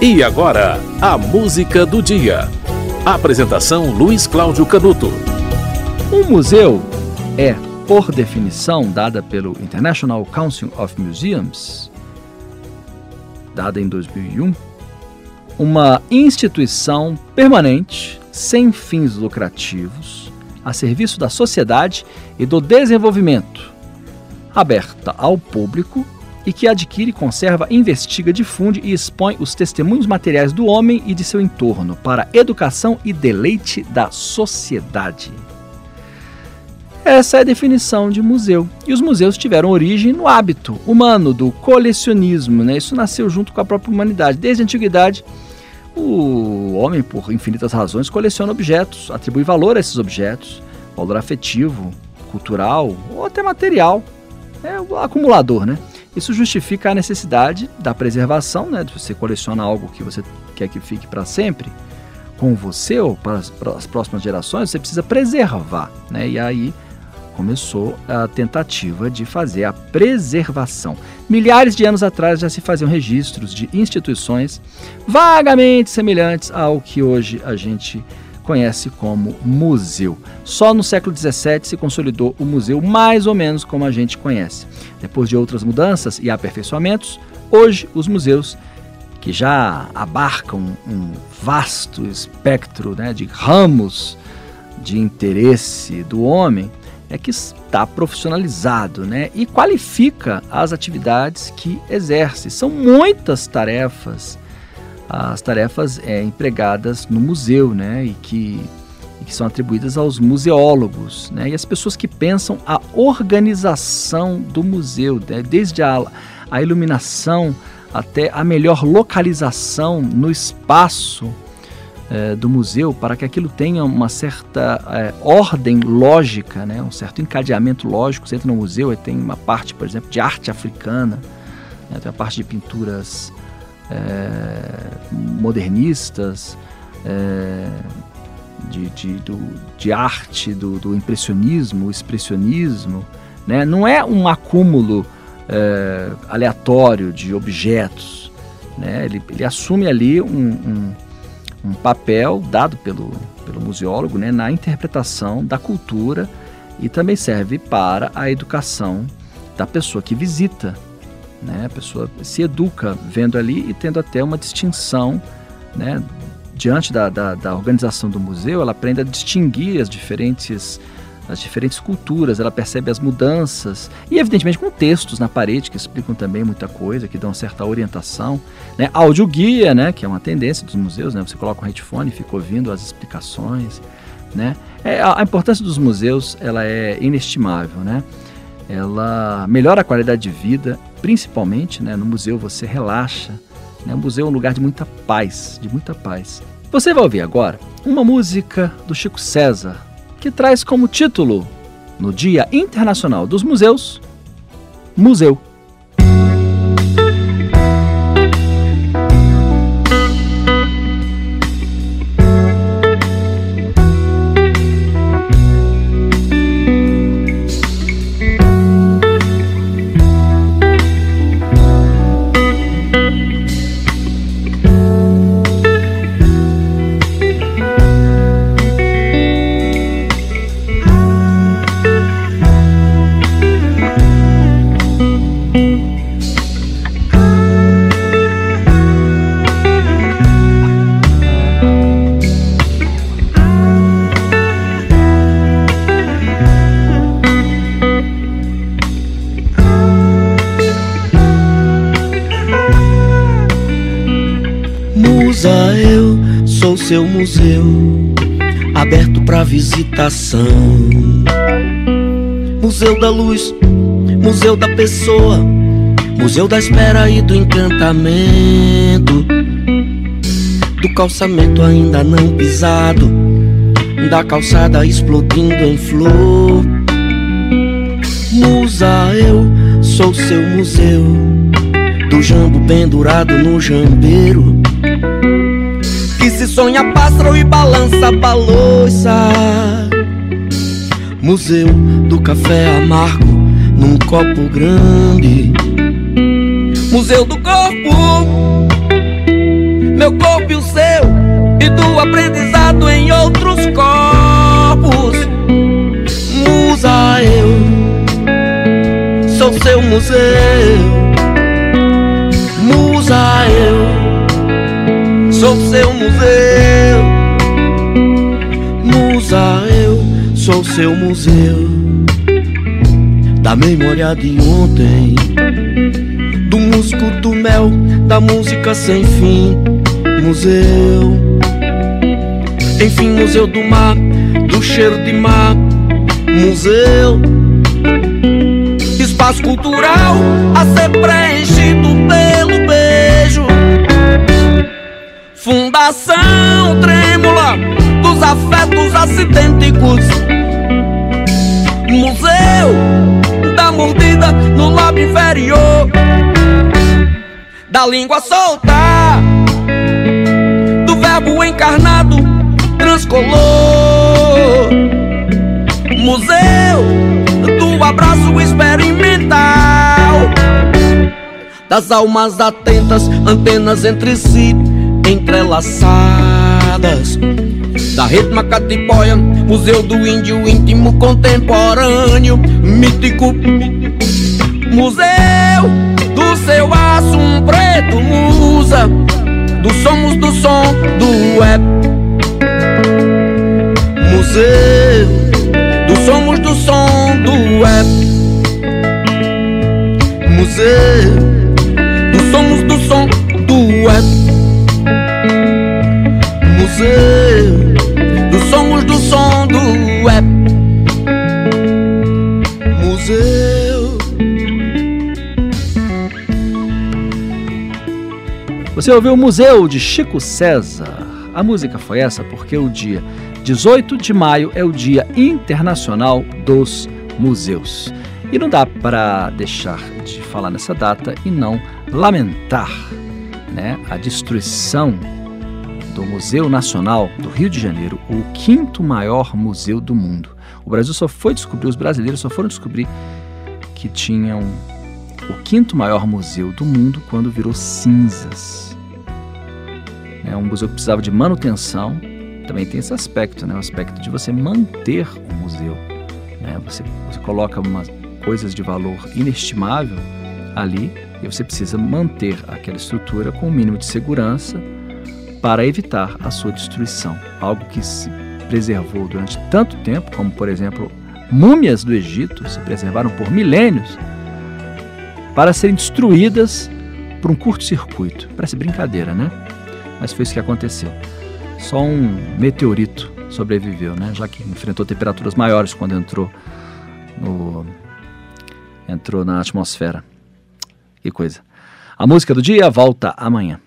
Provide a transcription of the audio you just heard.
E agora, a música do dia. Apresentação Luiz Cláudio Canuto. Um museu é, por definição dada pelo International Council of Museums, dada em 2001, uma instituição permanente, sem fins lucrativos, a serviço da sociedade e do desenvolvimento, aberta ao público e que adquire, conserva, investiga, difunde e expõe os testemunhos materiais do homem e de seu entorno para educação e deleite da sociedade. Essa é a definição de museu. E os museus tiveram origem no hábito humano do colecionismo. Né? Isso nasceu junto com a própria humanidade. Desde a antiguidade, o homem, por infinitas razões, coleciona objetos, atribui valor a esses objetos, valor afetivo, cultural ou até material. É o acumulador, né? Isso justifica a necessidade da preservação, né? Você coleciona algo que você quer que fique para sempre com você ou para as, para as, próximas gerações, você precisa preservar, né? E aí começou a tentativa de fazer a preservação. Milhares de anos atrás já se faziam registros de instituições vagamente semelhantes ao que hoje a gente conhece como museu. Só no século XVII se consolidou o museu mais ou menos como a gente conhece. Depois de outras mudanças e aperfeiçoamentos, hoje os museus que já abarcam um vasto espectro né, de ramos de interesse do homem, é que está profissionalizado né, e qualifica as atividades que exerce. São muitas tarefas as tarefas é, empregadas no museu, né, e que, e que são atribuídas aos museólogos, né, e as pessoas que pensam a organização do museu, né, desde a, a iluminação até a melhor localização no espaço é, do museu para que aquilo tenha uma certa é, ordem lógica, né, um certo encadeamento lógico. Você entra no museu e tem uma parte, por exemplo, de arte africana, né, tem a parte de pinturas é, modernistas, é, de, de, do, de arte, do, do impressionismo, expressionismo. Né? Não é um acúmulo é, aleatório de objetos. Né? Ele, ele assume ali um, um, um, papel dado pelo, pelo museólogo né? na interpretação da cultura e também serve para a educação da pessoa que visita né? A pessoa se educa vendo ali e tendo até uma distinção, né? diante da, da, da, organização do museu, ela aprende a distinguir as diferentes, as diferentes culturas, ela percebe as mudanças e, evidentemente, com textos na parede que explicam também muita coisa, que dão certa orientação. Né? Áudio guia, né? que é uma tendência dos museus, né? você coloca um headphone e fica ouvindo as explicações. Né? É, a, a importância dos museus ela é inestimável. Né? ela melhora a qualidade de vida, principalmente né, no museu você relaxa. Né, o museu é um lugar de muita paz, de muita paz. Você vai ouvir agora uma música do Chico César que traz como título, no Dia Internacional dos Museus, Museu. Sou seu museu, aberto para visitação. Museu da luz, museu da pessoa, museu da espera e do encantamento. Do calçamento ainda não pisado, da calçada explodindo em flor. Musa, eu sou seu museu, do jambo pendurado no jambeiro sonha pássaro e balança balouça. Museu do café amargo num copo grande. Museu do corpo meu corpo e o seu, e do aprendizado em outros corpos. Musa, eu sou seu museu. Sou seu museu. Musa, eu sou seu museu. Da memória de ontem, do músico do mel, da música sem fim museu. Enfim, museu do mar, do cheiro de mar, museu. Espaço cultural a ser preenchido Fundação trêmula dos afetos acidênticos. Museu da mordida no lábio inferior. Da língua solta verbo encarnado transcolor. Museu do abraço experimental. Das almas atentas, antenas entre si entrelaçadas. Da rede macatipóia, museu do índio íntimo contemporâneo, mítico. Museu do seu aço, um preto musa do somos do som do web. Museu do somos do som do web. Museu Você ouviu o Museu de Chico César. A música foi essa porque o dia 18 de maio é o Dia Internacional dos Museus. E não dá para deixar de falar nessa data e não lamentar né, a destruição do Museu Nacional do Rio de Janeiro, o quinto maior museu do mundo. O Brasil só foi descobrir, os brasileiros só foram descobrir que tinham o quinto maior museu do mundo quando virou cinzas. É um museu que precisava de manutenção. Também tem esse aspecto, né? o aspecto de você manter o museu. Né? Você, você coloca umas coisas de valor inestimável ali e você precisa manter aquela estrutura com o um mínimo de segurança para evitar a sua destruição. Algo que se preservou durante tanto tempo, como por exemplo múmias do Egito, se preservaram por milênios, para serem destruídas por um curto-circuito. Parece brincadeira, né? mas foi isso que aconteceu. Só um meteorito sobreviveu, né? Já que enfrentou temperaturas maiores quando entrou no entrou na atmosfera. Que coisa. A música do dia volta amanhã.